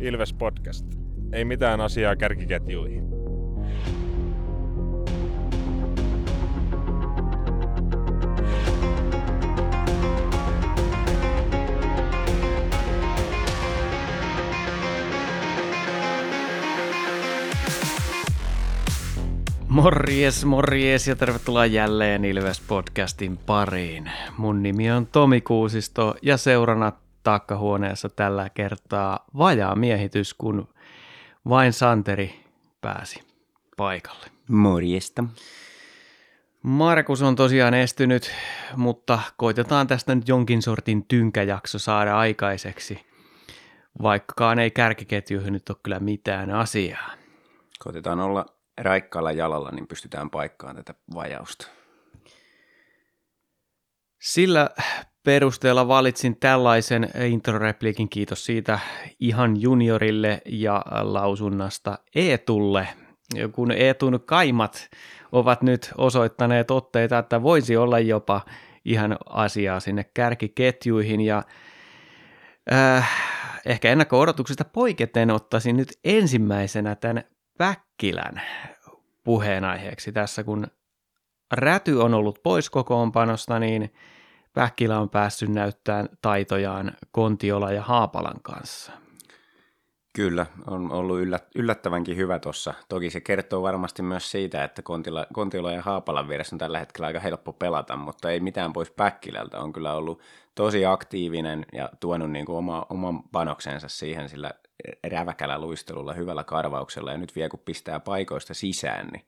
Ilves Podcast. Ei mitään asiaa kärkiketjuihin. Morjes, morjes ja tervetuloa jälleen Ilves-podcastin pariin. Mun nimi on Tomi Kuusisto ja seurana takkahuoneessa tällä kertaa vajaa miehitys, kun vain Santeri pääsi paikalle. Morjesta. Markus on tosiaan estynyt, mutta koitetaan tästä nyt jonkin sortin tynkäjakso saada aikaiseksi, vaikkakaan ei kärkiketjuihin nyt ole kyllä mitään asiaa. Koitetaan olla raikkaalla jalalla, niin pystytään paikkaan tätä vajausta. Sillä perusteella valitsin tällaisen introrepliikin, kiitos siitä ihan juniorille ja lausunnasta Eetulle. Kun Eetun kaimat ovat nyt osoittaneet otteita, että voisi olla jopa ihan asiaa sinne kärkiketjuihin. Ja äh, ehkä ennakko-odotuksista poiketen ottaisin nyt ensimmäisenä tämän Päkkilän puheenaiheeksi. Tässä, kun Räty on ollut pois kokoonpanosta, niin Päkkilä on päässyt näyttämään taitojaan Kontiola ja Haapalan kanssa. Kyllä, on ollut yllättävänkin hyvä tuossa. Toki se kertoo varmasti myös siitä, että Kontila, Kontiola ja Haapalan vieressä on tällä hetkellä aika helppo pelata, mutta ei mitään pois Päkkilältä. On kyllä ollut tosi aktiivinen ja tuonut niin kuin oma, oman panoksensa siihen sillä räväkällä luistelulla, hyvällä karvauksella. Ja nyt vielä kun pistää paikoista sisään, niin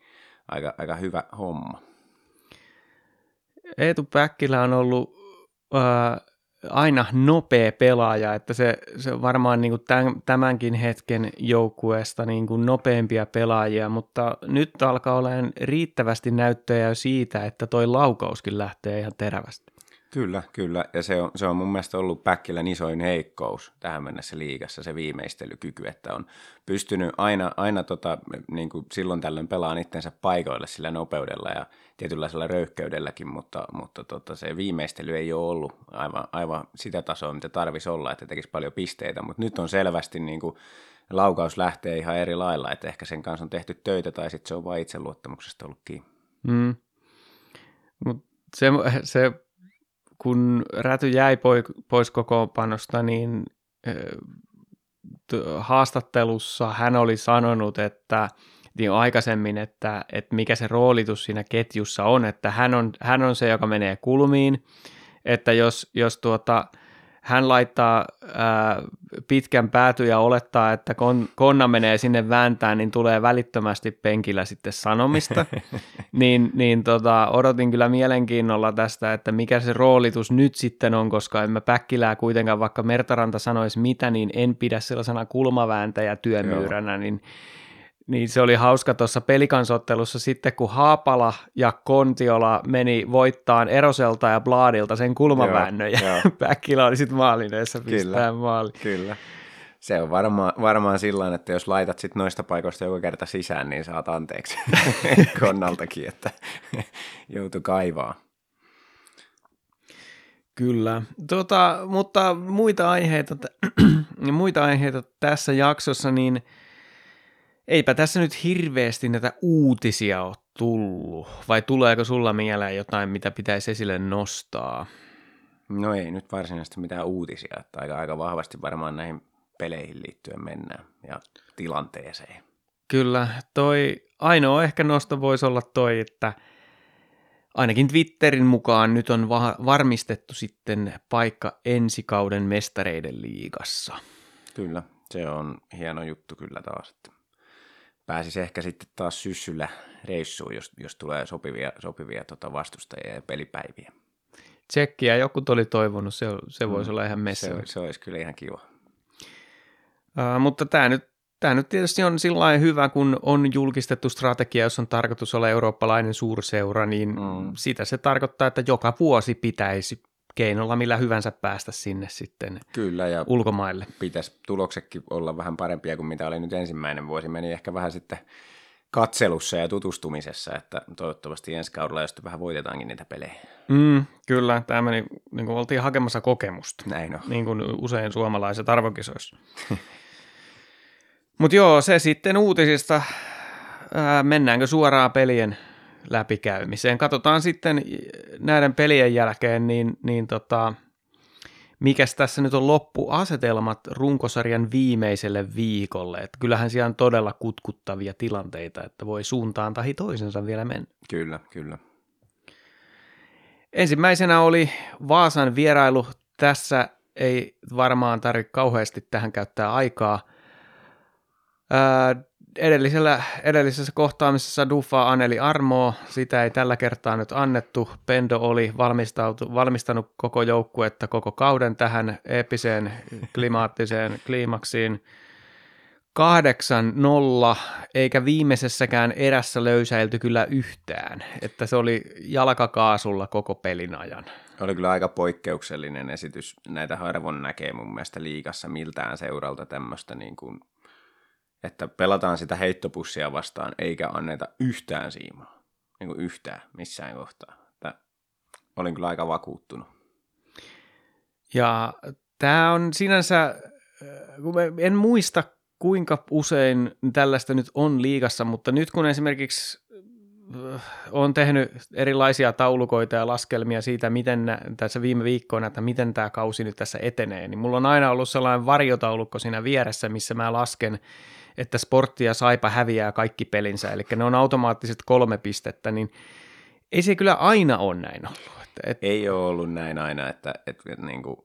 aika, aika hyvä homma. Eetu Päkkilä on ollut äh, aina nopea pelaaja, että se, se varmaan niin kuin tämän, tämänkin hetken joukkueesta niin kuin nopeampia pelaajia, mutta nyt alkaa olemaan riittävästi näyttöjä siitä, että toi laukauskin lähtee ihan terävästi. Kyllä, kyllä. Ja se on, se on mun mielestä ollut Päkkilän isoin heikkous tähän mennessä liigassa, se viimeistelykyky, että on pystynyt aina, aina tota, niin kuin silloin tällöin pelaan itsensä paikoille sillä nopeudella ja tietynlaisella röyhkeydelläkin, mutta, mutta tota, se viimeistely ei ole ollut aivan, aivan sitä tasoa, mitä tarvisi olla, että tekisi paljon pisteitä, mutta nyt on selvästi niin kuin, laukaus lähtee ihan eri lailla, että ehkä sen kanssa on tehty töitä tai sitten se on vain itseluottamuksesta ollut kiinni. Mm. Mut se, se kun Räty jäi pois kokoonpanosta, niin haastattelussa hän oli sanonut, että niin aikaisemmin, että, että mikä se roolitus siinä ketjussa on, että hän on, hän on se, joka menee kulmiin, että jos, jos tuota, hän laittaa ää, pitkän pääty ja olettaa, että kon, konna menee sinne vääntään, niin tulee välittömästi penkillä sitten sanomista. niin niin tota, odotin kyllä mielenkiinnolla tästä, että mikä se roolitus nyt sitten on, koska en mä Päkkilää kuitenkaan, vaikka Mertaranta sanoisi mitä, niin en pidä sellaisena kulmavääntäjä työmyyränä, niin niin se oli hauska tuossa pelikansottelussa sitten, kun Haapala ja Kontiola meni voittaan Eroselta ja Blaadilta sen kulmaväännön ja Päkkilä oli sitten maalineessa pistää maali. Kyllä. Se on varmaan, varmaan sillä että jos laitat sit noista paikoista joka kerta sisään, niin saat anteeksi konnaltakin, että joutu kaivaa. Kyllä, tota, mutta muita aiheita, muita aiheita tässä jaksossa, niin – Eipä tässä nyt hirveästi näitä uutisia ole tullut, vai tuleeko sulla mieleen jotain, mitä pitäisi esille nostaa? No ei nyt varsinaisesti mitään uutisia, että aika, aika vahvasti varmaan näihin peleihin liittyen mennään ja tilanteeseen. Kyllä, toi ainoa ehkä nosto voisi olla toi, että ainakin Twitterin mukaan nyt on va- varmistettu sitten paikka ensi kauden mestareiden liigassa. Kyllä, se on hieno juttu kyllä taas, että pääsisi ehkä sitten taas syssyllä reissuun, jos, jos tulee sopivia, sopivia tota vastustajia ja pelipäiviä. Tsekkiä joku oli toivonut, se, se voisi mm, olla ihan messa. Se, se olisi kyllä ihan kiva. Uh, mutta tämä nyt, tämä nyt tietysti on sillä hyvä, kun on julkistettu strategia, jos on tarkoitus olla eurooppalainen suurseura, niin mm. sitä se tarkoittaa, että joka vuosi pitäisi keinolla millä hyvänsä päästä sinne sitten Kyllä, ja ulkomaille. Pitäisi tuloksetkin olla vähän parempia kuin mitä oli nyt ensimmäinen vuosi. Meni ehkä vähän sitten katselussa ja tutustumisessa, että toivottavasti ensi kaudella just vähän voitetaankin niitä pelejä. Mm, kyllä, tämä meni, niin kuin oltiin hakemassa kokemusta. Näin on. Niin kuin usein suomalaiset arvokisoissa. Mutta joo, se sitten uutisista. Ää, mennäänkö suoraan pelien läpikäymiseen? Katsotaan sitten näiden pelien jälkeen, niin, niin tota, mikäs tässä nyt on loppuasetelmat runkosarjan viimeiselle viikolle. Et kyllähän siellä on todella kutkuttavia tilanteita, että voi suuntaan tai toisensa vielä mennä. Kyllä, kyllä. Ensimmäisenä oli Vaasan vierailu. Tässä ei varmaan tarvitse kauheasti tähän käyttää aikaa. Ää, edellisellä, edellisessä kohtaamisessa Duffa Aneli Armo, sitä ei tällä kertaa nyt annettu. Pendo oli valmistanut koko joukkuetta koko kauden tähän eeppiseen klimaattiseen kliimaksiin. 8-0, eikä viimeisessäkään erässä löysäilty kyllä yhtään, että se oli jalkakaasulla koko pelin ajan. Oli kyllä aika poikkeuksellinen esitys. Näitä harvoin näkee mun mielestä liikassa miltään seuralta tämmöistä niin kuin että pelataan sitä heittopussia vastaan eikä anneta yhtään siimaa. Niin kuin yhtään missään kohtaa. Että olin kyllä aika vakuuttunut. Ja tämä on sinänsä, äh, en muista kuinka usein tällaista nyt on liigassa, mutta nyt kun esimerkiksi olen tehnyt erilaisia taulukoita ja laskelmia siitä, miten tässä viime viikkoina, että miten tämä kausi nyt tässä etenee, niin mulla on aina ollut sellainen varjotaulukko siinä vieressä, missä mä lasken että sportti ja saipa häviää kaikki pelinsä, eli ne on automaattiset kolme pistettä, niin ei se kyllä aina ole näin ollut. Että... Ei ole ollut näin aina, että, että, että niin kuin,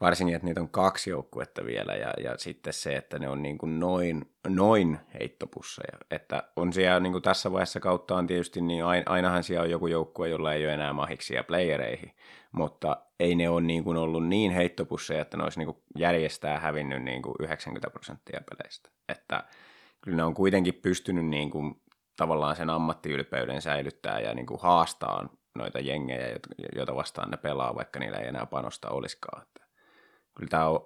varsinkin, että niitä on kaksi joukkuetta vielä ja, ja sitten se, että ne on niin kuin noin, noin heittopusseja. Että on siellä niin kuin tässä vaiheessa kautta on tietysti, niin ainahan siellä on joku joukkue, jolla ei ole enää mahiksia playereihin, mutta ei ne ole niin kuin ollut niin heittopusseja, että ne olisi niin kuin järjestää hävinnyt niin kuin 90 prosenttia peleistä. Että kyllä ne on kuitenkin pystynyt niin kuin tavallaan sen ammattiylpeyden säilyttää ja niin kuin haastaa noita jengejä, joita vastaan ne pelaa, vaikka niillä ei enää panosta olisikaan. Että kyllä tämä on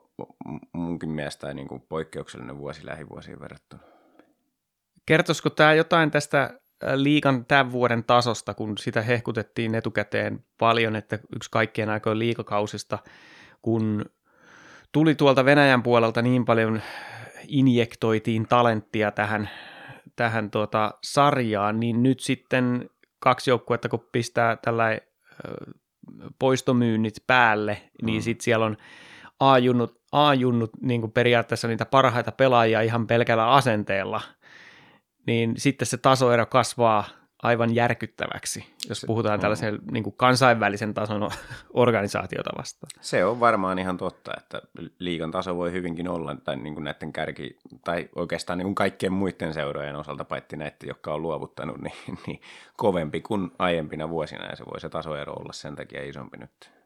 munkin mielestä niin kuin poikkeuksellinen vuosi lähivuosiin verrattuna. Kertoisiko tämä jotain tästä liikan tämän vuoden tasosta, kun sitä hehkutettiin etukäteen paljon, että yksi kaikkien aikojen liikakausista, kun tuli tuolta Venäjän puolelta niin paljon injektoitiin talenttia tähän, tähän tuota sarjaan, niin nyt sitten kaksi joukkuetta, kun pistää tällä poistomyynnit päälle, niin mm. sitten siellä on A-junnut, A-junnut niin periaatteessa niitä parhaita pelaajia ihan pelkällä asenteella – niin sitten se tasoero kasvaa aivan järkyttäväksi, jos se, puhutaan tällaisen niin kuin kansainvälisen tason organisaatiota vastaan. Se on varmaan ihan totta, että liikan taso voi hyvinkin olla tai niin kuin näiden kärki, tai oikeastaan niin kuin kaikkien muiden seurojen osalta, paitsi näiden, jotka on luovuttanut, niin, niin kovempi kuin aiempina vuosina, ja se voi se tasoero olla sen takia isompi nyt.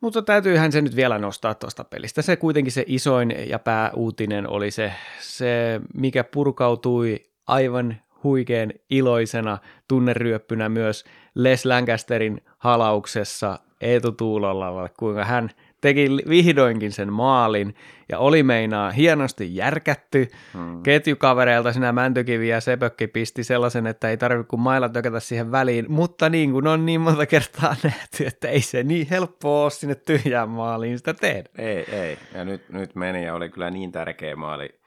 Mutta täytyyhän se nyt vielä nostaa tuosta pelistä. Se kuitenkin se isoin ja pääuutinen oli se, se mikä purkautui aivan huikean iloisena tunneryöppynä myös Les Lancasterin halauksessa Eetu Tuulolla, kuinka hän teki vihdoinkin sen maalin ja oli meinaa hienosti järkätty. Hmm. Ketjukavereilta sinä Mäntykivi ja Sepökki pisti sellaisen, että ei tarvitse kuin mailla tökätä siihen väliin, mutta niin kuin on niin monta kertaa nähty, että ei se niin helppoa ole sinne tyhjään maaliin sitä tehdä. Ei, ei. Ja nyt, nyt meni ja oli kyllä niin tärkeä maali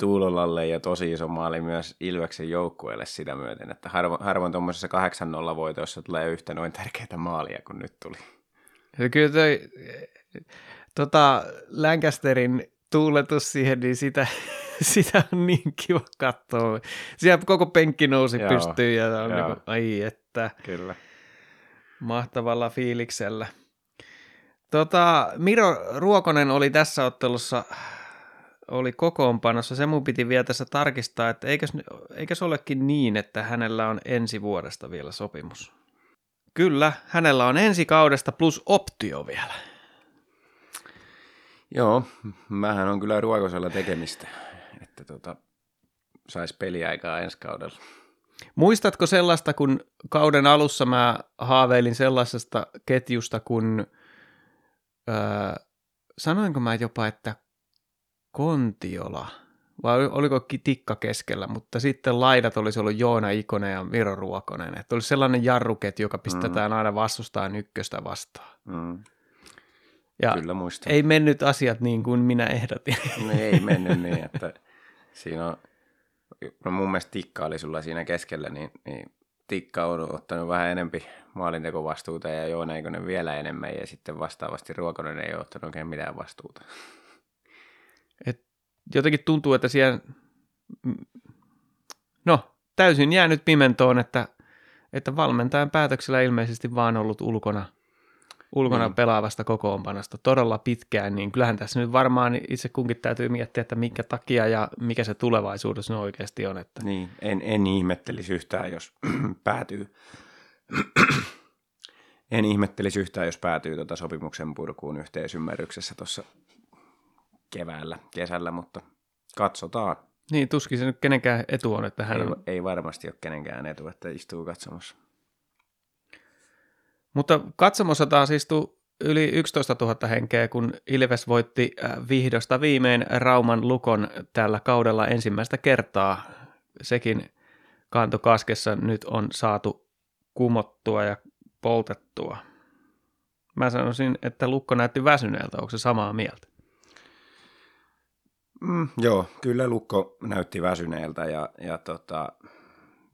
Tuulolalle ja tosi iso maali myös Ilveksen joukkueelle sitä myöten, että harvoin, harvoin tuommoisessa 8-0 voitossa tulee yhtä noin tärkeää maalia kuin nyt tuli. Kyllä toi, tota, Lancasterin tuuletus siihen, niin sitä, sitä on niin kiva katsoa. Siellä koko penkki nousi Joo. pystyyn ja on niin kuin, ai että. Kyllä. Mahtavalla fiiliksellä. Tota, Miro Ruokonen oli tässä ottelussa oli kokoonpanossa. Se mun piti vielä tässä tarkistaa, että eikös, eikös olekin niin, että hänellä on ensi vuodesta vielä sopimus. Kyllä, hänellä on ensi kaudesta plus optio vielä. Joo, mähän on kyllä ruokosella tekemistä, että tota, saisi peliaikaa ensi kaudella. Muistatko sellaista, kun kauden alussa mä haaveilin sellaisesta ketjusta, kun öö, sanoinko mä jopa, että Kontiola – vai oliko tikka keskellä, mutta sitten laidat olisi ollut Joona Ikonen ja Miro Ruokonen. Että olisi sellainen jarruket, joka pistetään mm. aina vastustaan ykköstä vastaan. Mm. Ja Kyllä muistan. ei mennyt asiat niin kuin minä ehdotin. No ei mennyt niin, että siinä on, no mun mielestä Tikka oli sulla siinä keskellä, niin, niin Tikka on ottanut vähän enempi maalintekovastuuta ja Joonaikonen vielä enemmän ja sitten vastaavasti Ruokonen ei ole ottanut oikein mitään vastuuta. Et jotenkin tuntuu, että siellä, no täysin jäänyt pimentoon, että, että valmentajan päätöksellä ilmeisesti vaan ollut ulkona, ulkona Niin. pelaavasta kokoonpanosta todella pitkään, niin kyllähän tässä nyt varmaan itse kunkin täytyy miettiä, että minkä takia ja mikä se tulevaisuudessa nyt oikeasti on. Että Niin, en, en ihmettelisi yhtään, jos päätyy, en ihmettelisi yhtään, jos päätyy tuota sopimuksen purkuun yhteisymmärryksessä tuossa keväällä, kesällä, mutta katsotaan. niin, tuskin se nyt kenenkään etu on, että hän Ei, ei varmasti ole kenenkään etu, että istuu katsomassa. Mutta katsomossa taas istui yli 11 000 henkeä, kun Ilves voitti äh, vihdosta viimein Rauman Lukon tällä kaudella ensimmäistä kertaa. Sekin kanto kaskessa nyt on saatu kumottua ja poltettua. Mä sanoisin, että Lukko näytti väsyneeltä. Onko se samaa mieltä? Mm, joo, kyllä Lukko näytti väsyneeltä ja, ja tota,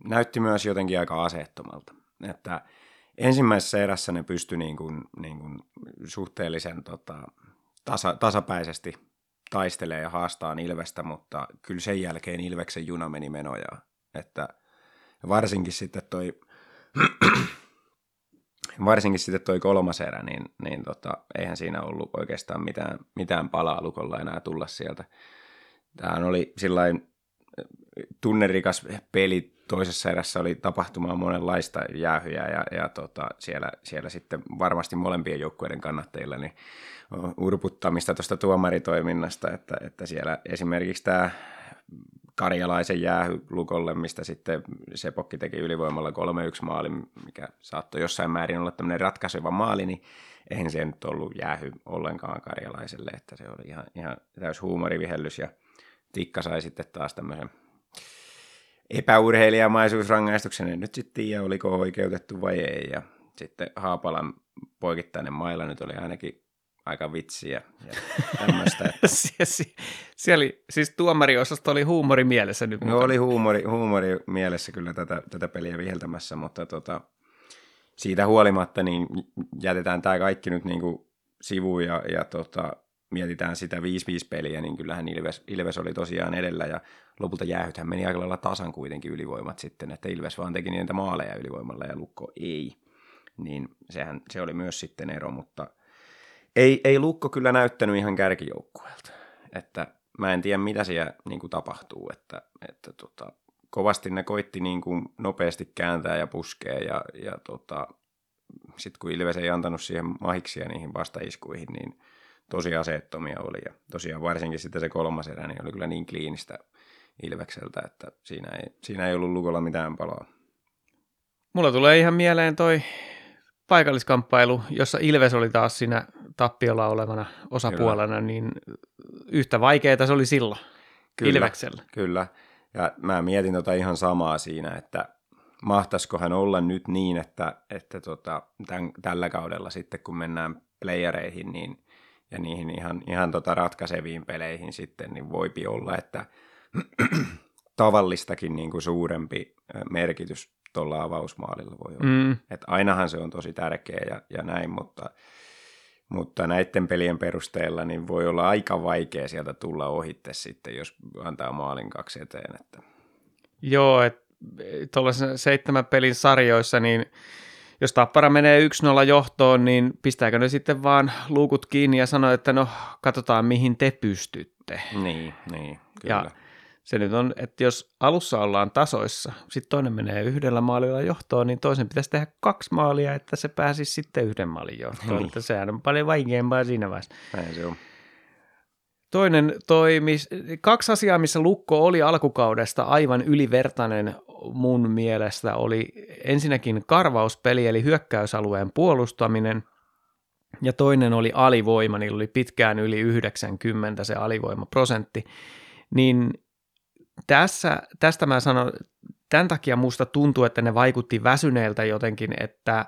näytti myös jotenkin aika aseettomalta. Että ensimmäisessä erässä ne pystyi niin kuin, niin kuin suhteellisen tota, tasa, tasapäisesti taistelemaan ja haastaan Ilvestä, mutta kyllä sen jälkeen Ilveksen juna meni menojaan. Että varsinkin sitten toi, varsinkin sitten toi kolmas erä, niin, niin tota, eihän siinä ollut oikeastaan mitään, mitään palaa Lukolla enää tulla sieltä. Tämähän oli sillain tunnerikas peli. Toisessa erässä oli tapahtumaa monenlaista jäähyjä ja, ja tota, siellä, siellä sitten varmasti molempien joukkueiden kannattajilla niin urputtamista tuosta tuomaritoiminnasta, että, että siellä esimerkiksi tämä karjalaisen jäähy Lukolle, mistä sitten Sepokki teki ylivoimalla 3-1 maali, mikä saattoi jossain määrin olla tämmöinen ratkaiseva maali, niin eihän se nyt ollut jäähy ollenkaan karjalaiselle, että se oli ihan, ihan täys huumorivihellys ja Tikka sai sitten taas tämmöisen epäurheilijamaisuusrangaistuksen, en nyt sitten tiedä, oliko oikeutettu vai ei, ja sitten Haapalan poikittainen mailla nyt oli ainakin aika vitsiä ja tämmöistä. Että... Sie- sie- oli, siis tuomariosasto oli huumori mielessä nyt. No oli huumori, huumori mielessä kyllä tätä, tätä peliä viheltämässä, mutta tota, siitä huolimatta niin jätetään tämä kaikki nyt niin kuin sivuun ja, ja tota, mietitään sitä 5-5 peliä, niin kyllähän Ilves, Ilves oli tosiaan edellä ja lopulta jäähythän meni aika lailla tasan kuitenkin ylivoimat sitten, että Ilves vaan teki niitä maaleja ylivoimalla ja Lukko ei. Niin sehän, se oli myös sitten ero, mutta ei, ei Lukko kyllä näyttänyt ihan kärkijoukkueelta. Että mä en tiedä, mitä siellä niin kuin tapahtuu, että, että tota, kovasti ne koitti niin kuin nopeasti kääntää ja puskea ja, ja tota, sitten kun Ilves ei antanut siihen mahiksia niihin vastaiskuihin, niin tosi aseettomia oli. Ja tosiaan varsinkin sitten se kolmas erä niin oli kyllä niin kliinistä Ilvekseltä, että siinä ei, siinä ei ollut lukolla mitään paloa. Mulla tulee ihan mieleen toi paikalliskamppailu, jossa Ilves oli taas siinä tappiolla olevana osapuolena, niin yhtä vaikeaa se oli silloin Kyllä, Ilveksellä. Kyllä, ja mä mietin tota ihan samaa siinä, että mahtaisikohan olla nyt niin, että, että tota, tämän, tällä kaudella sitten kun mennään playereihin niin, ja niihin ihan, ihan tota ratkaiseviin peleihin sitten, niin voipi olla, että tavallistakin niin kuin suurempi merkitys tuolla avausmaalilla voi olla. Mm, Et ainahan se on tosi tärkeä ja, ja näin, mutta, mutta näiden pelien perusteella niin voi olla aika vaikea sieltä tulla ohitte sitten, jos antaa maalin kaksi eteen. Että. joo, että tuollaisen seitsemän pelin sarjoissa, niin jos Tappara menee 1-0 johtoon, niin pistääkö ne sitten vaan luukut kiinni ja sanoo, että no katsotaan mihin te pystytte. Niin, niin, kyllä. Ja se nyt on, että jos alussa ollaan tasoissa, sitten toinen menee yhdellä maalilla johtoon, niin toisen pitäisi tehdä kaksi maalia, että se pääsisi sitten yhden maalin johtoon. Niin. Että sehän on paljon vaikeampaa siinä vaiheessa. Näin se on. Toinen toimi, kaksi asiaa, missä Lukko oli alkukaudesta aivan ylivertainen mun mielestä, oli ensinnäkin karvauspeli, eli hyökkäysalueen puolustaminen, ja toinen oli alivoima, niillä oli pitkään yli 90 se alivoimaprosentti, niin tässä, tästä mä sanon, tämän takia musta tuntuu, että ne vaikutti väsyneeltä jotenkin, että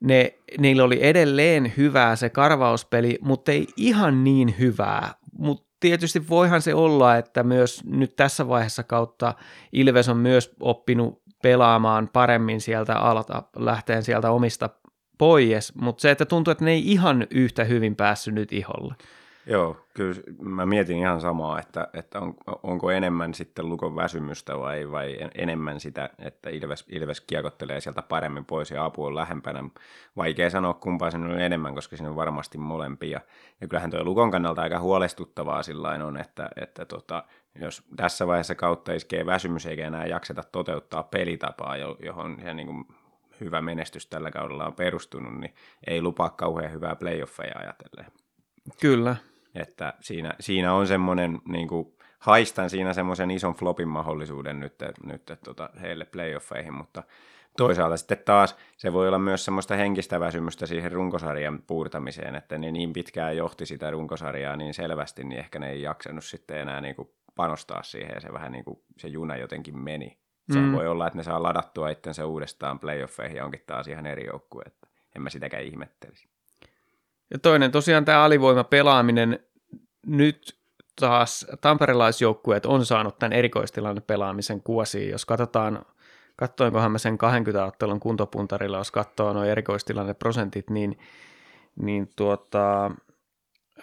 ne, niillä oli edelleen hyvää se karvauspeli, mutta ei ihan niin hyvää. Mutta tietysti voihan se olla, että myös nyt tässä vaiheessa kautta Ilves on myös oppinut pelaamaan paremmin sieltä alta, lähteen sieltä omista pois, mutta se, että tuntuu, että ne ei ihan yhtä hyvin päässyt nyt iholle. Joo, kyllä mä mietin ihan samaa, että, että on, onko enemmän sitten Lukon väsymystä vai, vai enemmän sitä, että Ilves, Ilves kiekottelee sieltä paremmin pois ja apu on lähempänä. Vaikea sanoa kumpaa sen on enemmän, koska siinä on varmasti molempia. Ja kyllähän tuo Lukon kannalta aika huolestuttavaa sillä on, että, että tota, jos tässä vaiheessa kautta iskee väsymys eikä enää jakseta toteuttaa pelitapaa, johon se niin kuin hyvä menestys tällä kaudella on perustunut, niin ei lupaa kauhean hyvää playoffeja ajatellen. Kyllä, että siinä, siinä on semmoinen, niin kuin, haistan siinä semmoisen ison flopin mahdollisuuden nyt, nyt tota, heille playoffeihin, mutta toisaalta sitten taas se voi olla myös semmoista henkistä väsymystä siihen runkosarjan puurtamiseen, että ne niin pitkään johti sitä runkosarjaa niin selvästi, niin ehkä ne ei jaksanut sitten enää niin kuin panostaa siihen ja se vähän niin kuin se juna jotenkin meni. Se mm. voi olla, että ne saa ladattua itsensä uudestaan playoffeihin ja onkin taas ihan eri joukkue, että en mä sitäkään ihmettelisi. Ja toinen tosiaan tämä alivoima pelaaminen. Nyt taas tamperilaisjoukkueet on saanut tämän erikoistilanne pelaamisen kuosiin. Jos katsotaan, katsoinkohan mä sen 20 ottelun kuntopuntarilla, jos katsoo nuo erikoistilanneprosentit, niin, niin tuota,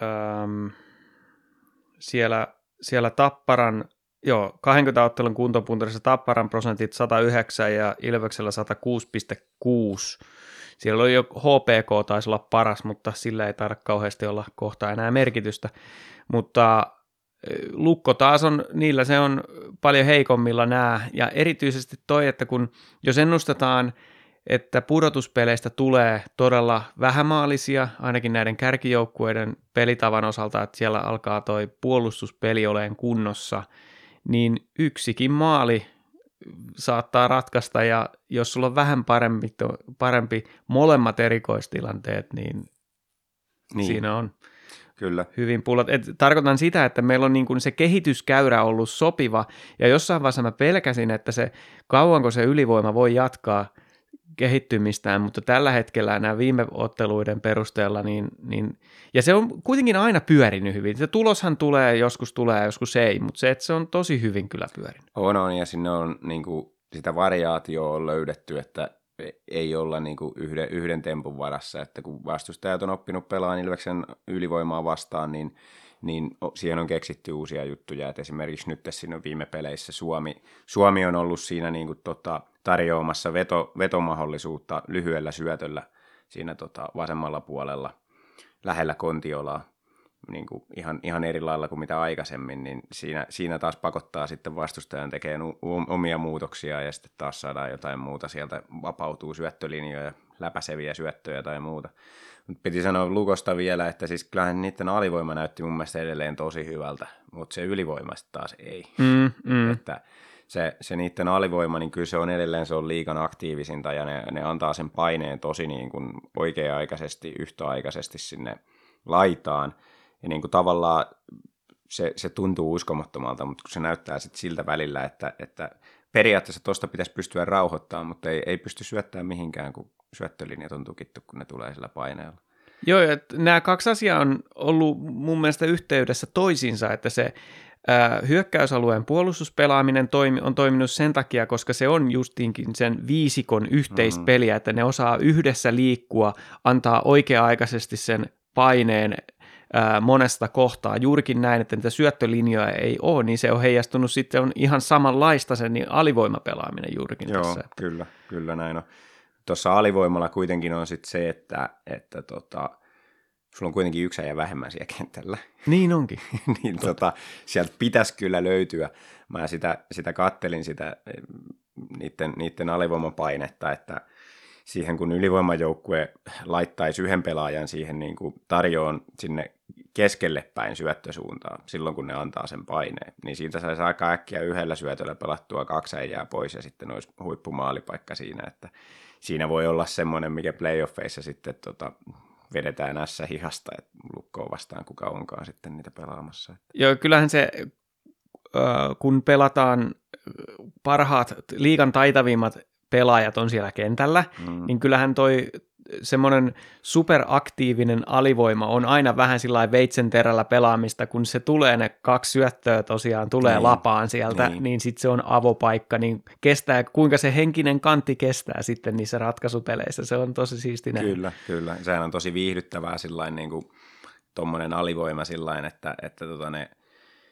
äm, siellä, siellä Tapparan, joo, 20 ottelun kuntopuntarissa Tapparan prosentit 109 ja Ilveksellä 106,6 siellä oli jo HPK taisi olla paras, mutta sillä ei taida kauheasti olla kohta enää merkitystä. Mutta Lukko taas on, niillä se on paljon heikommilla nämä, ja erityisesti toi, että kun jos ennustetaan, että pudotuspeleistä tulee todella vähämaalisia, ainakin näiden kärkijoukkueiden pelitavan osalta, että siellä alkaa toi puolustuspeli oleen kunnossa, niin yksikin maali saattaa ratkaista ja jos sulla on vähän parempi, parempi molemmat erikoistilanteet, niin, niin. siinä on Kyllä. hyvin pullot. Et tarkoitan sitä, että meillä on niin kuin se kehityskäyrä ollut sopiva ja jossain vaiheessa mä pelkäsin, että se kauanko se ylivoima voi jatkaa – kehittymistään, mutta tällä hetkellä nämä viime otteluiden perusteella, niin, niin, ja se on kuitenkin aina pyörinyt hyvin. Se tuloshan tulee, joskus tulee, joskus ei, mutta se, että se on tosi hyvin kyllä pyörinyt. On, on, ja sinne on niin kuin, sitä variaatioa on löydetty, että ei olla niin kuin yhden, yhden tempun varassa, että kun vastustajat on oppinut pelaamaan Ilveksen ylivoimaa vastaan, niin niin siihen on keksitty uusia juttuja, että esimerkiksi nyt tässä viime peleissä Suomi, Suomi on ollut siinä niin kuin tota, tarjoamassa veto, vetomahdollisuutta lyhyellä syötöllä siinä tota, vasemmalla puolella lähellä Kontiolaa, niin kuin ihan, ihan eri lailla kuin mitä aikaisemmin, niin siinä, siinä taas pakottaa sitten vastustajan tekemään omia muutoksia ja sitten taas saadaan jotain muuta. Sieltä vapautuu syöttölinjoja, läpäiseviä syöttöjä tai muuta. Mutta piti sanoa Lukosta vielä, että siis kyllähän niiden alivoima näytti mun mielestä edelleen tosi hyvältä, mutta se ylivoima taas ei. Mm, mm. Että se, se niiden alivoima, niin kyllä se on edelleen se on liikan aktiivisinta ja ne, ne antaa sen paineen tosi niin kuin oikea-aikaisesti, yhtäaikaisesti sinne laitaan. Ja niin kuin tavallaan se, se tuntuu uskomattomalta, mutta kun se näyttää sit siltä välillä, että, että periaatteessa tuosta pitäisi pystyä rauhoittamaan, mutta ei, ei pysty syöttämään mihinkään, kun syöttölinjat on tukittu, kun ne tulee sillä paineella. Joo, että nämä kaksi asiaa on ollut mun mielestä yhteydessä toisiinsa, että se ää, hyökkäysalueen puolustuspelaaminen toimi, on toiminut sen takia, koska se on justiinkin sen viisikon yhteispeliä, mm. että ne osaa yhdessä liikkua, antaa oikea-aikaisesti sen paineen ää, monesta kohtaa. Juurikin näin, että niitä syöttölinjoja ei ole, niin se on heijastunut sitten on ihan samanlaista sen niin alivoimapelaaminen juurikin Joo, tässä. kyllä, kyllä näin on tuossa alivoimalla kuitenkin on sitten se, että, että tota, sulla on kuitenkin yksi ja vähemmän siellä kentällä. Niin onkin. niin tota, sieltä pitäisi kyllä löytyä. Mä sitä, sitä kattelin sitä niiden, niiden alivoimapainetta, että siihen kun ylivoimajoukkue laittaisi yhden pelaajan siihen niin kuin tarjoon sinne keskelle päin syöttösuuntaan silloin, kun ne antaa sen paineen, niin siitä saisi aika äkkiä yhdellä syötöllä pelattua kaksi jää pois ja sitten olisi huippumaalipaikka siinä, että siinä voi olla semmoinen, mikä playoffeissa sitten tota, vedetään näissä hihasta, että lukkoon vastaan kuka onkaan sitten niitä pelaamassa. Joo, kyllähän se, kun pelataan parhaat, liikan taitavimmat pelaajat on siellä kentällä, mm. niin kyllähän toi semmoinen superaktiivinen alivoima on aina vähän sillä veitsen terällä pelaamista, kun se tulee ne kaksi syöttöä tosiaan, tulee Niin. lapaan sieltä, niin, Niin. sitten se on avopaikka, niin kestää, kuinka se henkinen kantti kestää sitten niissä ratkaisupeleissä, se on tosi siisti nähdä. Kyllä, kyllä. Sehän on tosi viihdyttävää sillain niin kuin tommonen alivoima sillain, että, että tota ne,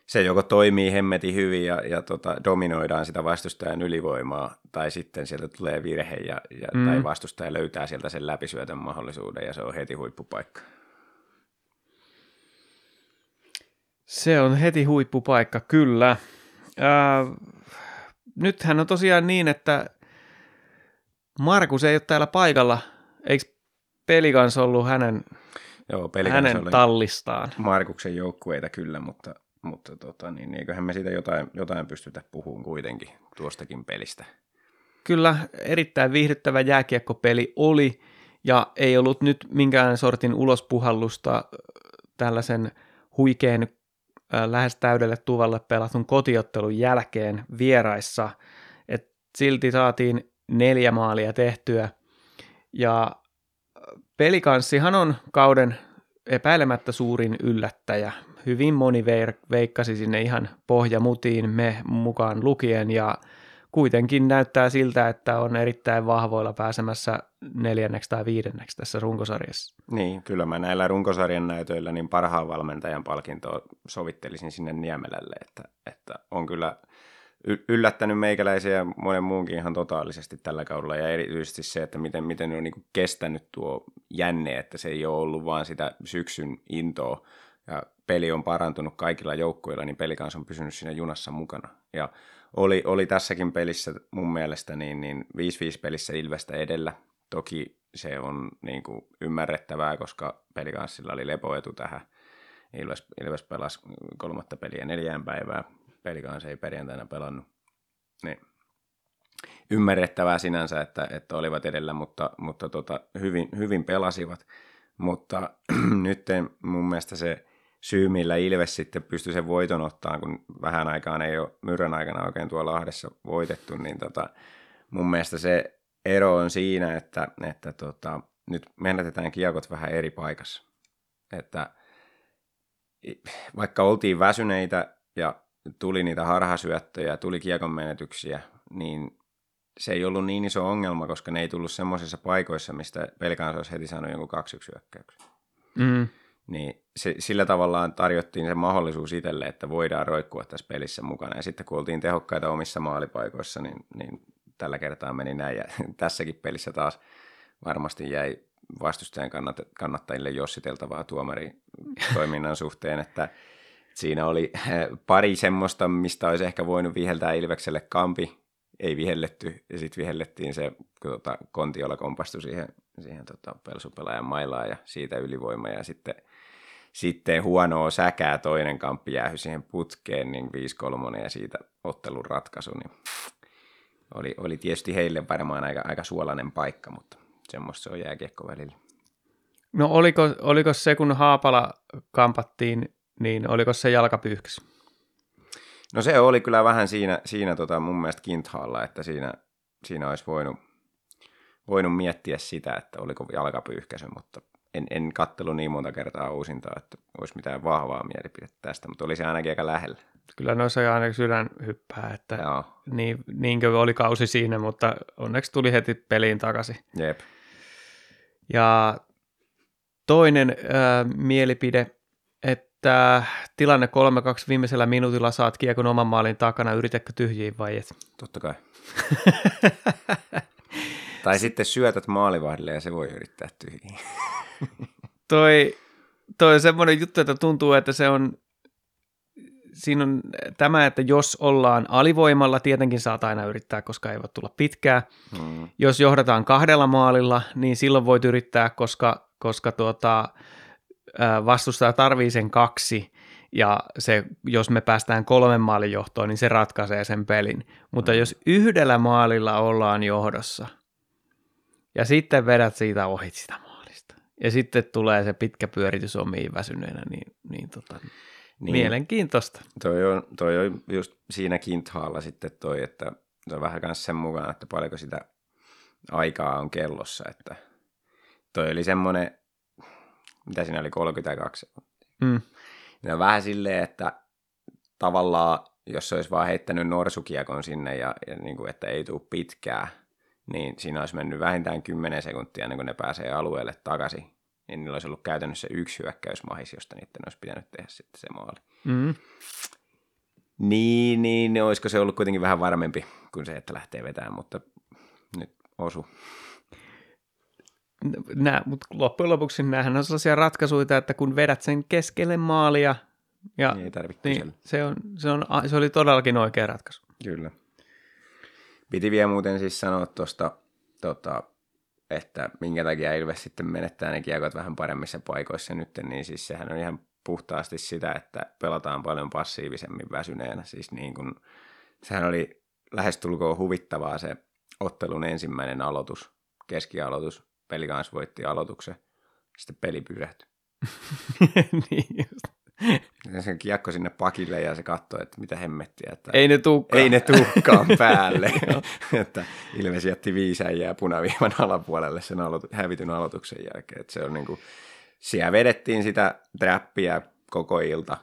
se joko toimii hemmeti hyvin ja, ja tota, dominoidaan sitä vastustajan ylivoimaa, tai sitten sieltä tulee virhe ja, ja Mm. tai vastustaja löytää sieltä sen läpisyötön mahdollisuuden ja se on heti huippupaikka. Se on heti huippupaikka, kyllä. Ää, nythän on tosiaan niin, että Markus ei ole täällä paikalla. Eikö pelikans ollut hänen, Joo, hänen oli tallistaan? Markuksen joukkueita kyllä, mutta, mutta tota, niin, eiköhän me siitä jotain, jotain pystytä puhumaan kuitenkin tuostakin pelistä. Kyllä, erittäin viihdyttävä jääkiekkopeli oli, ja ei ollut nyt minkään sortin ulospuhallusta äh, tällaisen huikean äh, lähes täydelle tuvalle pelatun kotiottelun jälkeen vieraissa. Et silti saatiin neljä maalia tehtyä, ja äh, pelikanssihan on kauden epäilemättä suurin yllättäjä. Hyvin moni veikkasi sinne ihan pohjamutiin me mukaan lukien, ja kuitenkin näyttää siltä, että on erittäin vahvoilla pääsemässä neljänneksi tai viidenneksi tässä runkosarjassa. Niin, kyllä mä näillä runkosarjan näytöillä niin parhaan valmentajan palkintoa sovittelisin sinne Niemelälle, että, että on kyllä yllättänyt meikäläisiä ja monen muunkin ihan totaalisesti tällä kaudella ja erityisesti se, että miten, miten on niin kestänyt tuo jänne, että se ei ole ollut vaan sitä syksyn intoa ja peli on parantunut kaikilla joukkueilla, niin peli on pysynyt siinä junassa mukana. Ja oli, oli tässäkin pelissä mun mielestä niin, niin 5-5 pelissä Ilvestä edellä. Toki se on niin kuin ymmärrettävää, koska pelikanssilla oli lepoetu tähän. Ilves, Ilves pelasi kolmatta peliä neljään päivää. Pelikans ei perjantaina pelannut. Niin ymmärrettävää sinänsä, että, että olivat edellä, mutta, mutta tota, hyvin, hyvin pelasivat. Mutta nyt mun mielestä se syy, millä Ilves sitten pystyi sen voiton ottaa, kun vähän aikaan ei ole myrrän aikana oikein tuolla Lahdessa voitettu, niin tota, mun mielestä se ero on siinä, että, että tota, nyt menetetään kiekot vähän eri paikassa. Että vaikka oltiin väsyneitä ja tuli niitä harhasyöttöjä, tuli kiekon menetyksiä, niin se ei ollut niin iso ongelma, koska ne ei tullut semmoisissa paikoissa, mistä pelkään olisi heti saanut jonkun 2-1 hyökkäyksen. Mm. Niin se, sillä tavallaan tarjottiin se mahdollisuus itselle, että voidaan roikkua tässä pelissä mukana. Ja sitten kun oltiin tehokkaita omissa maalipaikoissa, niin, niin tällä kertaa meni näin. Ja tässäkin pelissä taas varmasti jäi vastustajan kannat, kannattajille jossiteltavaa tuomarin toiminnan suhteen, että siinä oli pari semmoista, mistä olisi ehkä voinut viheltää Ilvekselle kampi, ei vihelletty, ja sitten vihellettiin se, kun tota, Kontiola kompastui siihen, siihen tota, pelsupelaajan mailaan ja siitä ylivoima, ja sitten, sitten huonoa säkää toinen kamppi jäähy siihen putkeen, niin 5-3 ja siitä ottelun ratkaisu, niin oli, oli tietysti heille varmaan aika, aika suolainen paikka, mutta semmoista se on jääkiekko välillä. No oliko, oliko se, kun Haapala kampattiin, niin oliko se jalkapyyhkys? No se oli kyllä vähän siinä, siinä tota mun mielestä kinthaalla, että siinä, siinä olisi voinut, voinut miettiä sitä, että oliko jalkapyyhkäisy, mutta en, en kattelu niin monta kertaa uusintaa, että olisi mitään vahvaa mielipidettä tästä, mutta oli se ainakin aika lähellä. Kyllä noissa aina sydän hyppää, että Joo, niin, niinkö oli kausi siinä, mutta onneksi tuli heti peliin takaisin. jep. Ja toinen äh, mielipide, että tilanne 3-2 viimeisellä minuutilla saat kiekon oman maalin takana, yritätkö tyhjiin vai et? Totta kai. tai sitten syötät maalivahdille ja se voi yrittää tyhjiin. toi, toi on semmoinen juttu, että tuntuu, että se on, siinä on tämä, että jos ollaan alivoimalla, tietenkin saat aina yrittää, koska ei voi tulla pitkää. Hmm. Jos johdataan kahdella maalilla, niin silloin voit yrittää, koska, koska tuota, vastustaja tarvii sen kaksi, ja se, jos me päästään kolmen maalin johtoon, niin se ratkaisee sen pelin. Mutta Mm. jos yhdellä maalilla ollaan johdossa, ja sitten vedät siitä ohi sitä maalista, ja sitten tulee se pitkä pyöritys omiin väsyneenä, niin, niin, tota, niin. mielenkiintoista. Toi on, toi on just siinä kinthaalla sitten toi, että se on vähän myös sen mukaan, että paljonko sitä aikaa on kellossa, että toi oli semmoinen, mitä siinä oli, 32 Mm. On vähän silleen, että tavallaan, jos se olisi vaan heittänyt norsukiekon sinne ja, ja niin kuin, että ei tule pitkää, niin siinä olisi mennyt vähintään 10 sekuntia ennen kuin ne pääsee alueelle takaisin. Niin niillä olisi ollut käytännössä yksi hyökkäysmahis, josta niiden olisi pitänyt tehdä sitten se maali. Mm. Niin, niin, niin olisiko se ollut kuitenkin vähän varmempi kuin se, että lähtee vetämään, mutta nyt osu. Nää, mutta loppujen lopuksi näähän on sellaisia ratkaisuja, että kun vedät sen keskelle maalia, ja Niin ei tarvitse niin se, on, se, on, se oli todellakin oikea ratkaisu. Kyllä. Piti vielä muuten siis sanoa tuosta, tota, että minkä takia Ilves sitten menettää ne kiekot vähän paremmissa paikoissa nyt, niin siis sehän on ihan puhtaasti sitä, että pelataan paljon passiivisemmin väsyneenä. Siis niin kun, sehän oli lähestulkoon huvittavaa se ottelun ensimmäinen aloitus, keskialoitus. Peli kanssa voitti aloituksen, sitten peli pysähtyi. niin just. Ja se kiekko sinne pakille ja se katsoi, että mitä hemmettiä. Että Ei ne tuukkaan. ei ne tuhkaan päälle. että Ilves jätti viisäjiä punaviivan alapuolelle sen aloitu, hävityn aloituksen jälkeen. Että se on niin kuin, siellä vedettiin sitä trappia koko ilta.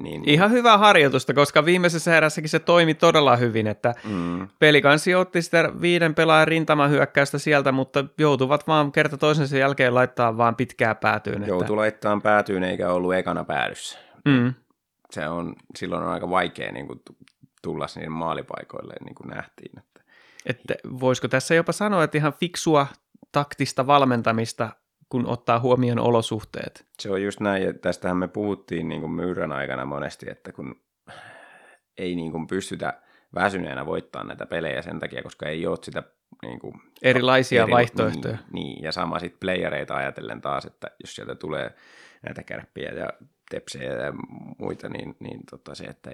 Niin, Ihan hyvää harjoitusta, koska viimeisessä erässäkin se toimi todella hyvin, että mm, pelikansi otti sitä viiden pelaajan rintamahyökkäystä sieltä, mutta joutuvat vaan kerta toisensa jälkeen laittaa vaan pitkää päätyyn. joutui laittamaan päätyyn eikä ollut ekana päädyssä. Mm. Se on, silloin on aika vaikea niin kuin, tulla niiden maalipaikoille, niin kuin nähtiin. Että Että voisiko tässä jopa sanoa, että ihan fiksua taktista valmentamista, kun ottaa huomioon olosuhteet. Se on just näin, ja tästähän me puhuttiin niin kuin myyrän aikana monesti, että kun ei niin kuin pystytä väsyneenä voittaa näitä pelejä sen takia, koska ei ole sitä niin kuin, Erilaisia eri- vaihtoehtoja. Niin, niin, ja sama sitten playereita ajatellen taas, että jos sieltä tulee näitä kärppiä ja tepsejä ja muita, niin, niin tota se, että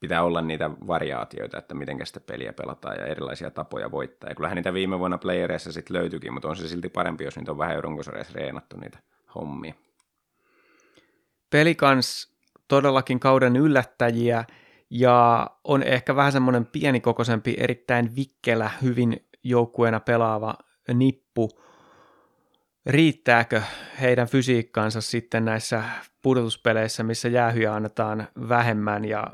pitää olla niitä variaatioita, että miten sitä peliä pelataan ja erilaisia tapoja voittaa. Ja kyllähän niitä viime vuonna playereissa sitten löytyikin, mutta on se silti parempi, jos niitä on vähän runkosarjassa reenattu niitä hommia. Peli kans todellakin kauden yllättäjiä ja on ehkä vähän semmoinen pienikokoisempi, erittäin vikkelä, hyvin joukkueena pelaava nippu. Riittääkö heidän fysiikkaansa sitten näissä pudotuspeleissä, missä jäähyjä annetaan vähemmän ja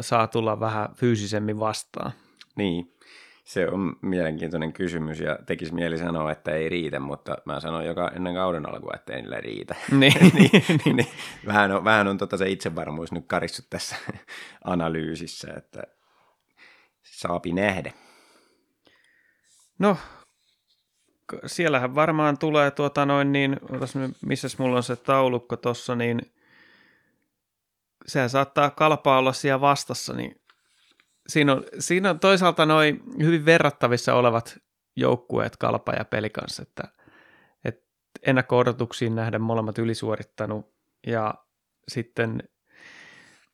saa tulla vähän fyysisemmin vastaan? Niin, se on mielenkiintoinen kysymys ja tekisi mieli sanoa, että ei riitä, mutta mä sanoin joka ennen kauden alkua, että ei niillä riitä. Niin, niin, niin, vähän on, vähän on tota se itsevarmuus nyt karissut tässä analyysissä, että saapi nähdä. No, siellähän varmaan tulee tuota noin niin, missäs mulla on se taulukko tossa, niin sehän saattaa kalpaa olla siellä vastassa, niin siinä on, siinä on toisaalta noin hyvin verrattavissa olevat joukkueet kalpa ja peli kanssa, että, että ennakko-odotuksiin nähden molemmat ylisuorittanut ja sitten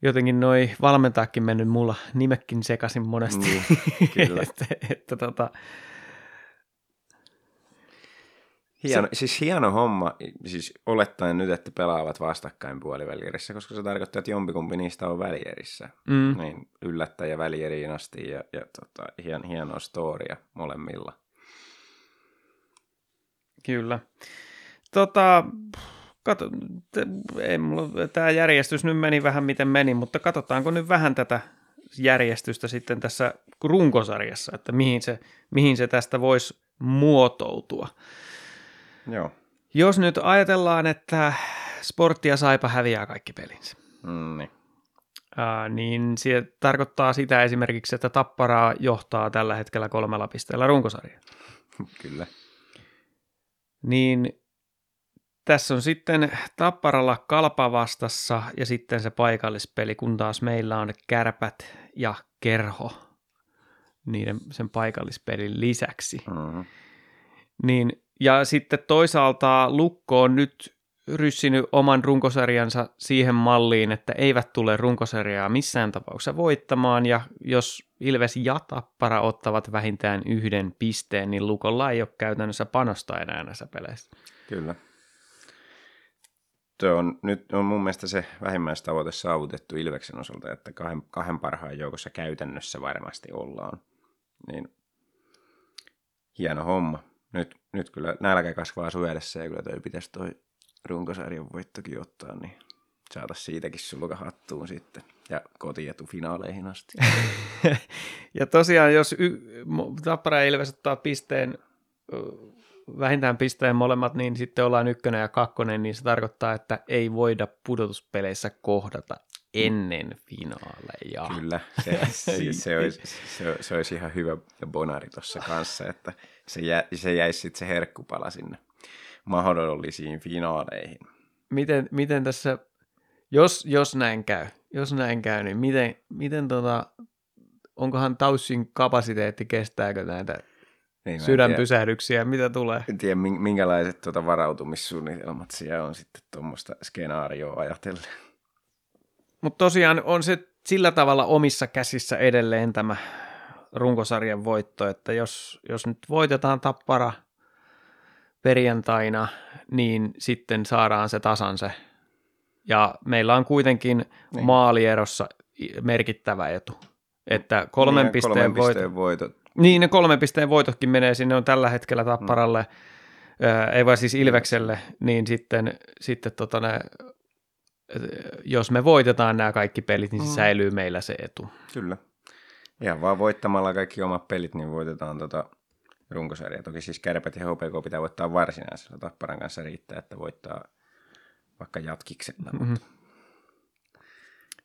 jotenkin noi valmentaakin mennyt mulla nimekin sekaisin monesti. Niin, kyllä. että, että tota, Hieno, siis hieno homma, siis olettaen nyt, että pelaavat vastakkain puolivälierissä, koska se tarkoittaa, että jompikumpi niistä on välierissä. mm, Niin yllättäjä välieriin asti ja, ja tota, hien, hienoa storia molemmilla. Kyllä. Tota, kato, te, ei mulla, tämä järjestys nyt meni vähän miten meni, mutta katsotaanko nyt vähän tätä järjestystä sitten tässä runkosarjassa, että mihin se, mihin se tästä voisi muotoutua. Joo. Jos nyt ajatellaan, että sporttia saipa häviää kaikki pelinsä, Mm, niin. ää, niin se tarkoittaa sitä esimerkiksi, että Tapparaa johtaa tällä hetkellä kolmella pisteellä runkosarjaa. Kyllä. niin tässä on sitten Tapparalla Kalpa vastassa ja sitten se paikallispeli, kun taas meillä on Kärpät ja Kerho niiden sen paikallispelin lisäksi. Mm-hmm. Niin, ja sitten toisaalta Lukko on nyt ryssinyt oman runkosarjansa siihen malliin, että eivät tule runkosarjaa missään tapauksessa voittamaan, ja jos Ilves ja Tappara ottavat vähintään yhden pisteen, niin Lukolla ei ole käytännössä panosta enää näissä peleissä. Kyllä. Se on, nyt on mun mielestä se vähimmäistavoite saavutettu Ilveksen osalta, että kahden, kahden parhaan joukossa käytännössä varmasti ollaan. Niin hieno homma. Nyt, nyt kyllä nälkä kasvaa suojellessa ja kyllä toi pitäisi toi runkosarjan voittokin ottaa, niin saataisiin siitäkin sulka hattuun sitten ja kotietu finaaleihin asti. ja tosiaan, jos y- Tappara ja Ilves ottaa pisteen, vähintään pisteen molemmat, niin sitten ollaan ykkönen ja kakkonen, niin se tarkoittaa, että ei voida pudotuspeleissä kohdata ennen finaaleja. Kyllä, se, se, se, olisi, se, se olisi ihan hyvä bonari tuossa kanssa, että se, jä, se jäisi sitten se herkkupala sinne mahdollisiin finaaleihin. Miten, miten tässä, jos, jos näin käy, jos näin käy, niin miten, miten tota, onkohan Taussin kapasiteetti, kestääkö näitä niin, sydänpysähdyksiä, mitä tulee? En tiedä, minkälaiset tuota varautumissuunnitelmat siellä on sitten tuommoista skenaarioa ajatellen. Mutta tosiaan on se sillä tavalla omissa käsissä edelleen tämä runkosarjan voitto, että jos, jos nyt voitetaan tappara perjantaina, niin sitten saadaan se tasan se. Ja meillä on kuitenkin niin. maalierossa merkittävä etu. Että kolmen niin, pisteen, kolmen pisteen voitot. Niin, ne kolmen pisteen voitotkin menee sinne on tällä hetkellä tapparalle, mm. ei vaan siis Ilvekselle, niin sitten, sitten tota ne jos me voitetaan nämä kaikki pelit, niin se mm. säilyy meillä se etu. Kyllä. Ihan vaan voittamalla kaikki omat pelit, niin voitetaan tota runkosarja. Toki siis Kärpät ja HPK pitää voittaa varsinaisella. Tapparan kanssa riittää, että voittaa vaikka jatkiksella. Mm-hmm. Mutta...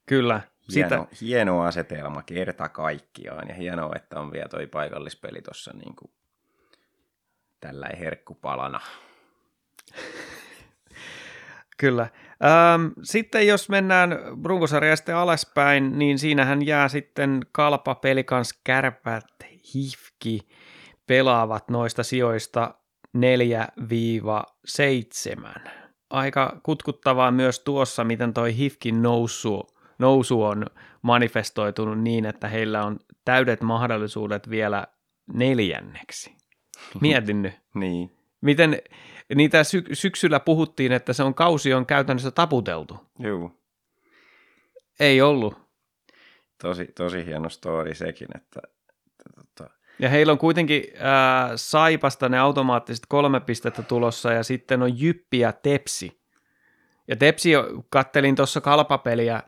Kyllä. Hieno, sitä... hieno asetelma kerta kaikkiaan ja hienoa, että on vielä toi paikallispeli tuossa niin kuin tällä herkkupalana. Kyllä. Ähm, sitten jos mennään runkosarjasta alaspäin, niin siinähän jää sitten Kalpa, Pelikans, Kärpät, Hifki pelaavat noista sijoista 4-7. Aika kutkuttavaa myös tuossa, miten toi Hifkin nousu, nousu on manifestoitunut niin, että heillä on täydet mahdollisuudet vielä neljänneksi. Mietin nyt. niin. Miten, niitä sy- syksyllä puhuttiin, että se on kausi on käytännössä taputeltu. Joo. Ei ollut. Tosi, tosi hieno story sekin, että, että, että ja heillä on kuitenkin äh, Saipasta ne automaattiset kolme pistettä tulossa ja sitten on Jyppi ja Tepsi. Ja Tepsi, kattelin tuossa kalpapeliä,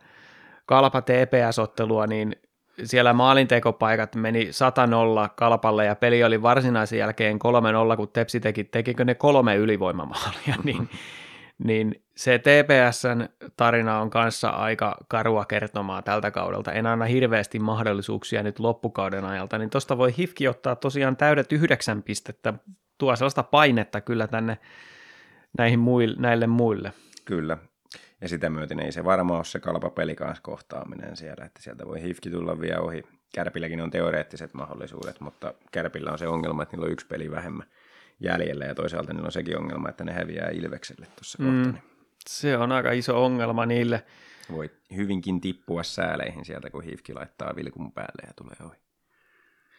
kalpa TPS-ottelua, niin siellä maalintekopaikat meni 100-0 kalpalle ja peli oli varsinaisen jälkeen 3-0, kun Tepsi teki, tekikö ne kolme ylivoimamaalia, niin, niin se TPSn tarina on kanssa aika karua kertomaa tältä kaudelta. En anna hirveästi mahdollisuuksia nyt loppukauden ajalta, niin tuosta voi Hifki ottaa tosiaan täydet yhdeksän pistettä, tuo sellaista painetta kyllä tänne näihin muille, näille muille. Kyllä, ja sitä myöten ei se varmaan ole se kalpa peli kanssa kohtaaminen siellä, että sieltä voi hifki tulla vielä ohi. Kärpilläkin on teoreettiset mahdollisuudet, mutta Kärpillä on se ongelma, että niillä on yksi peli vähemmän jäljellä ja toisaalta niillä on sekin ongelma, että ne häviää Ilvekselle tuossa mm, kohtaa. Niin. Se on aika iso ongelma niille. Voi hyvinkin tippua sääleihin sieltä, kun hifki laittaa vilkun päälle ja tulee ohi.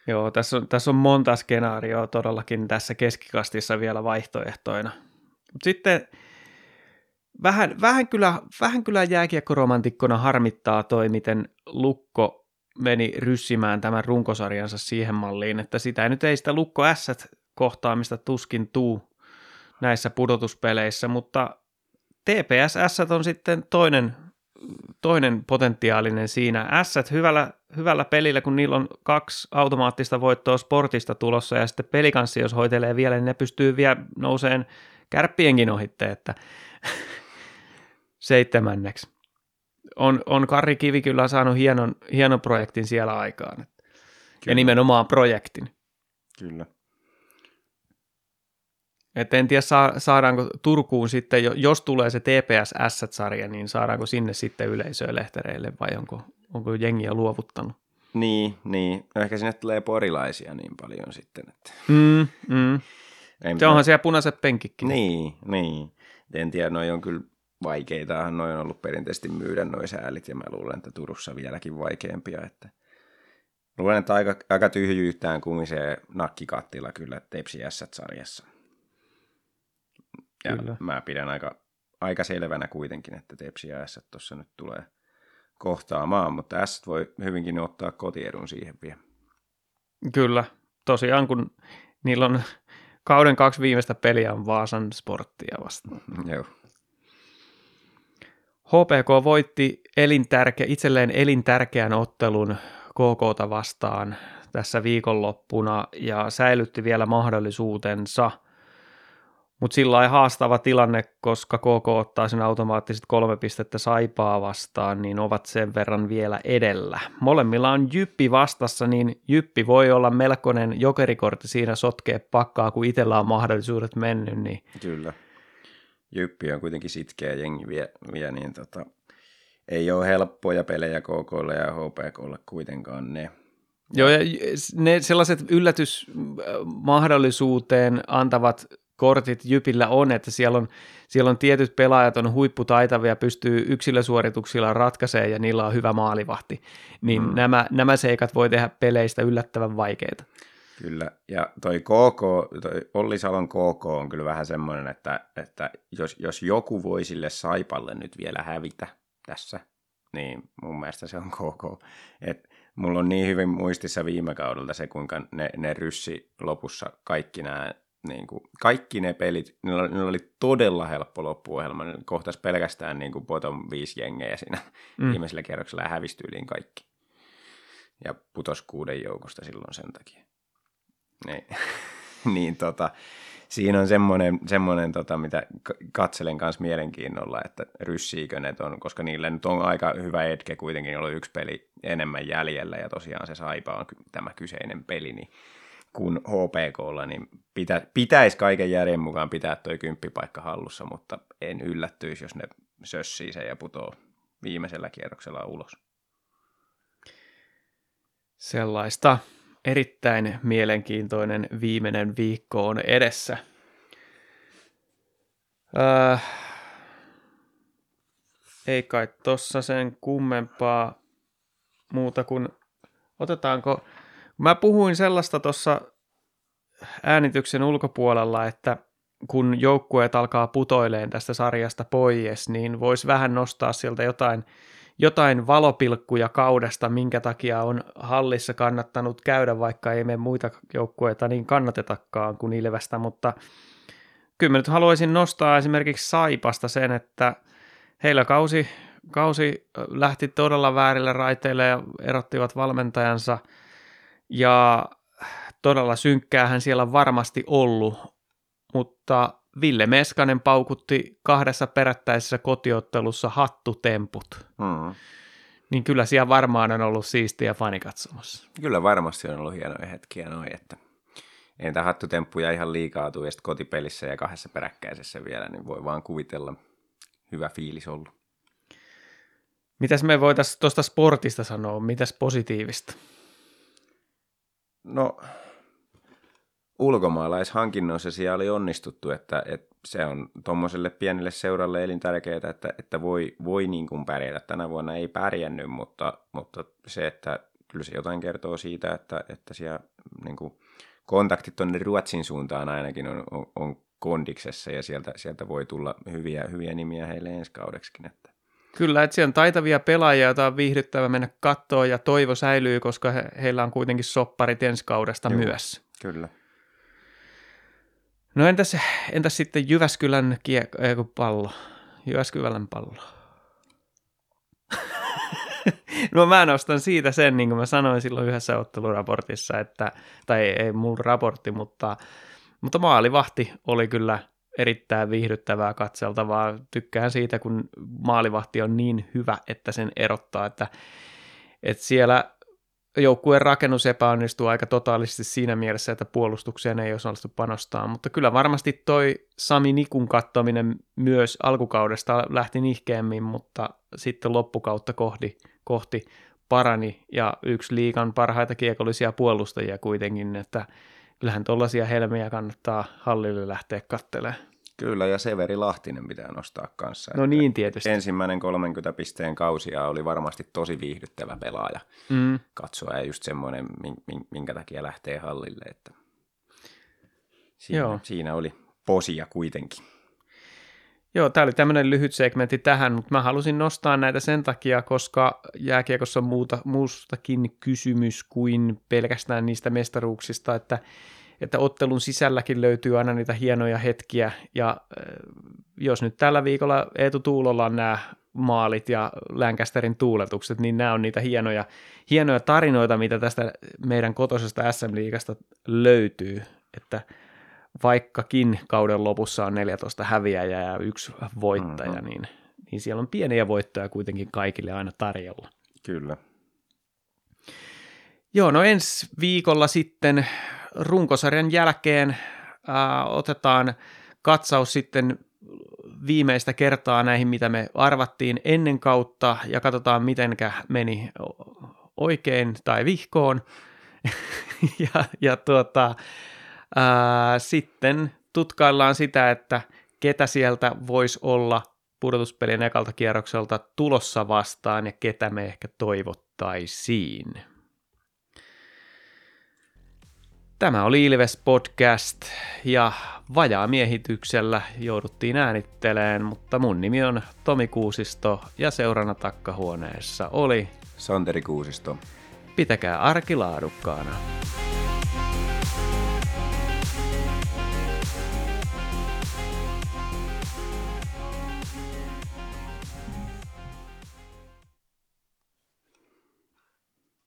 Joo, tässä on, tässä on monta skenaarioa todellakin tässä keskikastissa vielä vaihtoehtoina. Mutta sitten vähän, vähän, kyllä, vähän kyllä jääkiekkoromantikkona harmittaa toi, miten Lukko meni ryssimään tämän runkosarjansa siihen malliin, että sitä nyt ei sitä Lukko S kohtaamista tuskin tuu näissä pudotuspeleissä, mutta TPS S on sitten toinen, toinen potentiaalinen siinä. S hyvällä, hyvällä pelillä, kun niillä on kaksi automaattista voittoa sportista tulossa ja sitten pelikanssi, jos hoitelee vielä, niin ne pystyy vielä nouseen kärppienkin ohitte, että seitsemänneksi. On, on Kari Kivi kyllä saanut hienon, hienon projektin siellä aikaan. Kyllä. Ja nimenomaan projektin. Kyllä. Et en tiedä, saadaanko Turkuun sitten, jos tulee se TPS S-sarja, niin saadaanko sinne sitten yleisöä lehtereille vai onko, onko jengiä luovuttanut? Niin, niin. No ehkä sinne tulee porilaisia niin paljon sitten. Että... Mm, mm. se onhan siellä punaiset penkikin. Niin, niin. En tiedä, noi on kyllä vaikeitahan noin on ollut perinteisesti myydä noin säälit, ja mä luulen, että Turussa vieläkin vaikeampia, että luulen, että aika, aika tyhjyyttään kumisee nakkikattila kyllä Tepsi sarjassa Ja kyllä. mä pidän aika, aika selvänä kuitenkin, että Tepsi ja S tuossa nyt tulee kohtaamaan, mutta S voi hyvinkin ottaa kotiedun siihen vielä. Kyllä, tosiaan kun niillä on kauden kaksi viimeistä peliä on Vaasan sporttia vastaan. Joo. HPK voitti elintärke, itselleen elintärkeän ottelun KKta vastaan tässä viikonloppuna ja säilytti vielä mahdollisuutensa. Mutta sillä ei haastava tilanne, koska KK ottaa sen automaattiset kolme pistettä saipaa vastaan, niin ovat sen verran vielä edellä. Molemmilla on Jyppi vastassa, niin Jyppi voi olla melkoinen jokerikortti siinä sotkea pakkaa, kun itsellä on mahdollisuudet mennyt. Niin... Kyllä. Jyppi on kuitenkin sitkeä jengi vielä, vie niin tota, ei ole helppoja pelejä KKlle ja HPKlle kuitenkaan ne. Joo, ja ne sellaiset yllätysmahdollisuuteen antavat kortit Jypillä on, että siellä on, siellä on tietyt pelaajat on huipputaitavia, pystyy yksilösuorituksilla ratkaisemaan ja niillä on hyvä maalivahti, niin mm. nämä, nämä seikat voi tehdä peleistä yllättävän vaikeita. Kyllä, ja toi KK, toi Olli Salon KK on kyllä vähän semmoinen, että, että jos, jos joku voi sille Saipalle nyt vielä hävitä tässä, niin mun mielestä se on KK. Et mulla on niin hyvin muistissa viime kaudelta se, kuinka ne, ne ryssi lopussa kaikki nämä niin kuin, kaikki ne pelit, niillä, niillä oli todella helppo loppuohjelma. Ne kohtas pelkästään niin kuin bottom 5 jengejä siinä mm. viimeisellä kierroksella ja hävisi kaikki. Ja putos kuuden joukosta silloin sen takia. Niin, niin tota, siinä on semmoinen, semmoinen tota, mitä katselen kanssa mielenkiinnolla, että ryssiikö ne on, koska niille nyt on aika hyvä etke kuitenkin, oli yksi peli enemmän jäljellä ja tosiaan se Saipa on tämä kyseinen peli, niin kuin HPKlla, niin pitä, pitäisi kaiken järjen mukaan pitää tuo kymppipaikka hallussa, mutta en yllättyisi, jos ne sössii sen ja putoo viimeisellä kierroksella ulos. Sellaista erittäin mielenkiintoinen viimeinen viikko on edessä. Äh, ei kai tossa sen kummempaa muuta kuin otetaanko Mä puhuin sellaista tuossa äänityksen ulkopuolella, että kun joukkueet alkaa putoileen tästä sarjasta pois, niin voisi vähän nostaa sieltä jotain, jotain valopilkkuja kaudesta, minkä takia on hallissa kannattanut käydä, vaikka ei me muita joukkueita niin kannatetakaan kuin Ilvestä, mutta kyllä mä nyt haluaisin nostaa esimerkiksi Saipasta sen, että heillä kausi, kausi lähti todella väärille raiteille ja erottivat valmentajansa – ja todella synkkäähän siellä varmasti ollut, mutta Ville Meskanen paukutti kahdessa perättäisessä kotiottelussa hattutemput. Mm. Niin kyllä siellä varmaan on ollut siistiä fanikatsomassa. Kyllä varmasti on ollut hienoja hetkiä noin, että ei niitä hattutemppuja ihan liikaa tule, ja kotipelissä ja kahdessa peräkkäisessä vielä, niin voi vaan kuvitella hyvä fiilis ollut. Mitäs me voitaisiin tuosta sportista sanoa, mitäs positiivista? No, ulkomaalaishankinnoissa siellä oli onnistuttu, että, että se on tuommoiselle pienelle seuralle elintärkeää, että, että voi, voi niin kuin pärjätä. Tänä vuonna ei pärjännyt, mutta, mutta se, että kyllä se jotain kertoo siitä, että, että siellä niin kuin kontaktit tuonne Ruotsin suuntaan ainakin on, on, on kondiksessa ja sieltä, sieltä voi tulla hyviä, hyviä nimiä heille ensi kaudeksikin. Että. Kyllä, että siellä on taitavia pelaajia, joita on viihdyttävä mennä kattoon ja toivo säilyy, koska he, heillä on kuitenkin sopparit ensi kaudesta Joo, myös. Kyllä. No entäs, entäs sitten Jyväskylän kiekko, ei pallo, Jyväskylän pallo. no mä nostan siitä sen, niin kuin mä sanoin silloin yhdessä otteluraportissa, että, tai ei, ei mun raportti, mutta, mutta maalivahti oli kyllä – erittäin viihdyttävää katseltavaa. Tykkään siitä, kun maalivahti on niin hyvä, että sen erottaa, että, että siellä joukkueen rakennus epäonnistuu aika totaalisesti siinä mielessä, että puolustukseen ei osallistu panostaa, mutta kyllä varmasti toi Sami Nikun kattominen myös alkukaudesta lähti nihkeämmin, mutta sitten loppukautta kohti, kohti parani ja yksi liikan parhaita kiekollisia puolustajia kuitenkin, että kyllähän tuollaisia helmiä kannattaa hallille lähteä kattelemaan. Kyllä, ja Severi Lahtinen pitää nostaa kanssa. No niin, tietysti. Ensimmäinen 30 pisteen kausia oli varmasti tosi viihdyttävä pelaaja mm. katsoa, ja just semmoinen, minkä takia lähtee hallille, että siinä, Joo. siinä oli posia kuitenkin. Joo, tämä oli tämmöinen lyhyt segmentti tähän, mutta mä halusin nostaa näitä sen takia, koska jääkiekossa on muuta, muustakin kysymys kuin pelkästään niistä mestaruuksista, että että ottelun sisälläkin löytyy aina niitä hienoja hetkiä, ja jos nyt tällä viikolla Eetu Tuulolla on nämä maalit ja Lancasterin tuuletukset, niin nämä on niitä hienoja, hienoja tarinoita, mitä tästä meidän kotosesta SM-liigasta löytyy, että vaikkakin kauden lopussa on 14 häviäjää ja yksi voittaja, mm-hmm. niin, niin siellä on pieniä voittoja kuitenkin kaikille aina tarjolla. Kyllä. Joo, no ensi viikolla sitten runkosarjan jälkeen ää, otetaan katsaus sitten viimeistä kertaa näihin, mitä me arvattiin ennen kautta ja katsotaan, mitenkä meni oikein tai vihkoon. ja, ja tuota, ää, sitten tutkaillaan sitä, että ketä sieltä voisi olla pudotuspelien ekalta kierrokselta tulossa vastaan ja ketä me ehkä toivottaisiin. Tämä oli Ilves Podcast ja vajaa miehityksellä jouduttiin äänitteleen, mutta mun nimi on Tomi Kuusisto ja seurana takkahuoneessa oli Santeri Kuusisto. Pitäkää arki laadukkaana.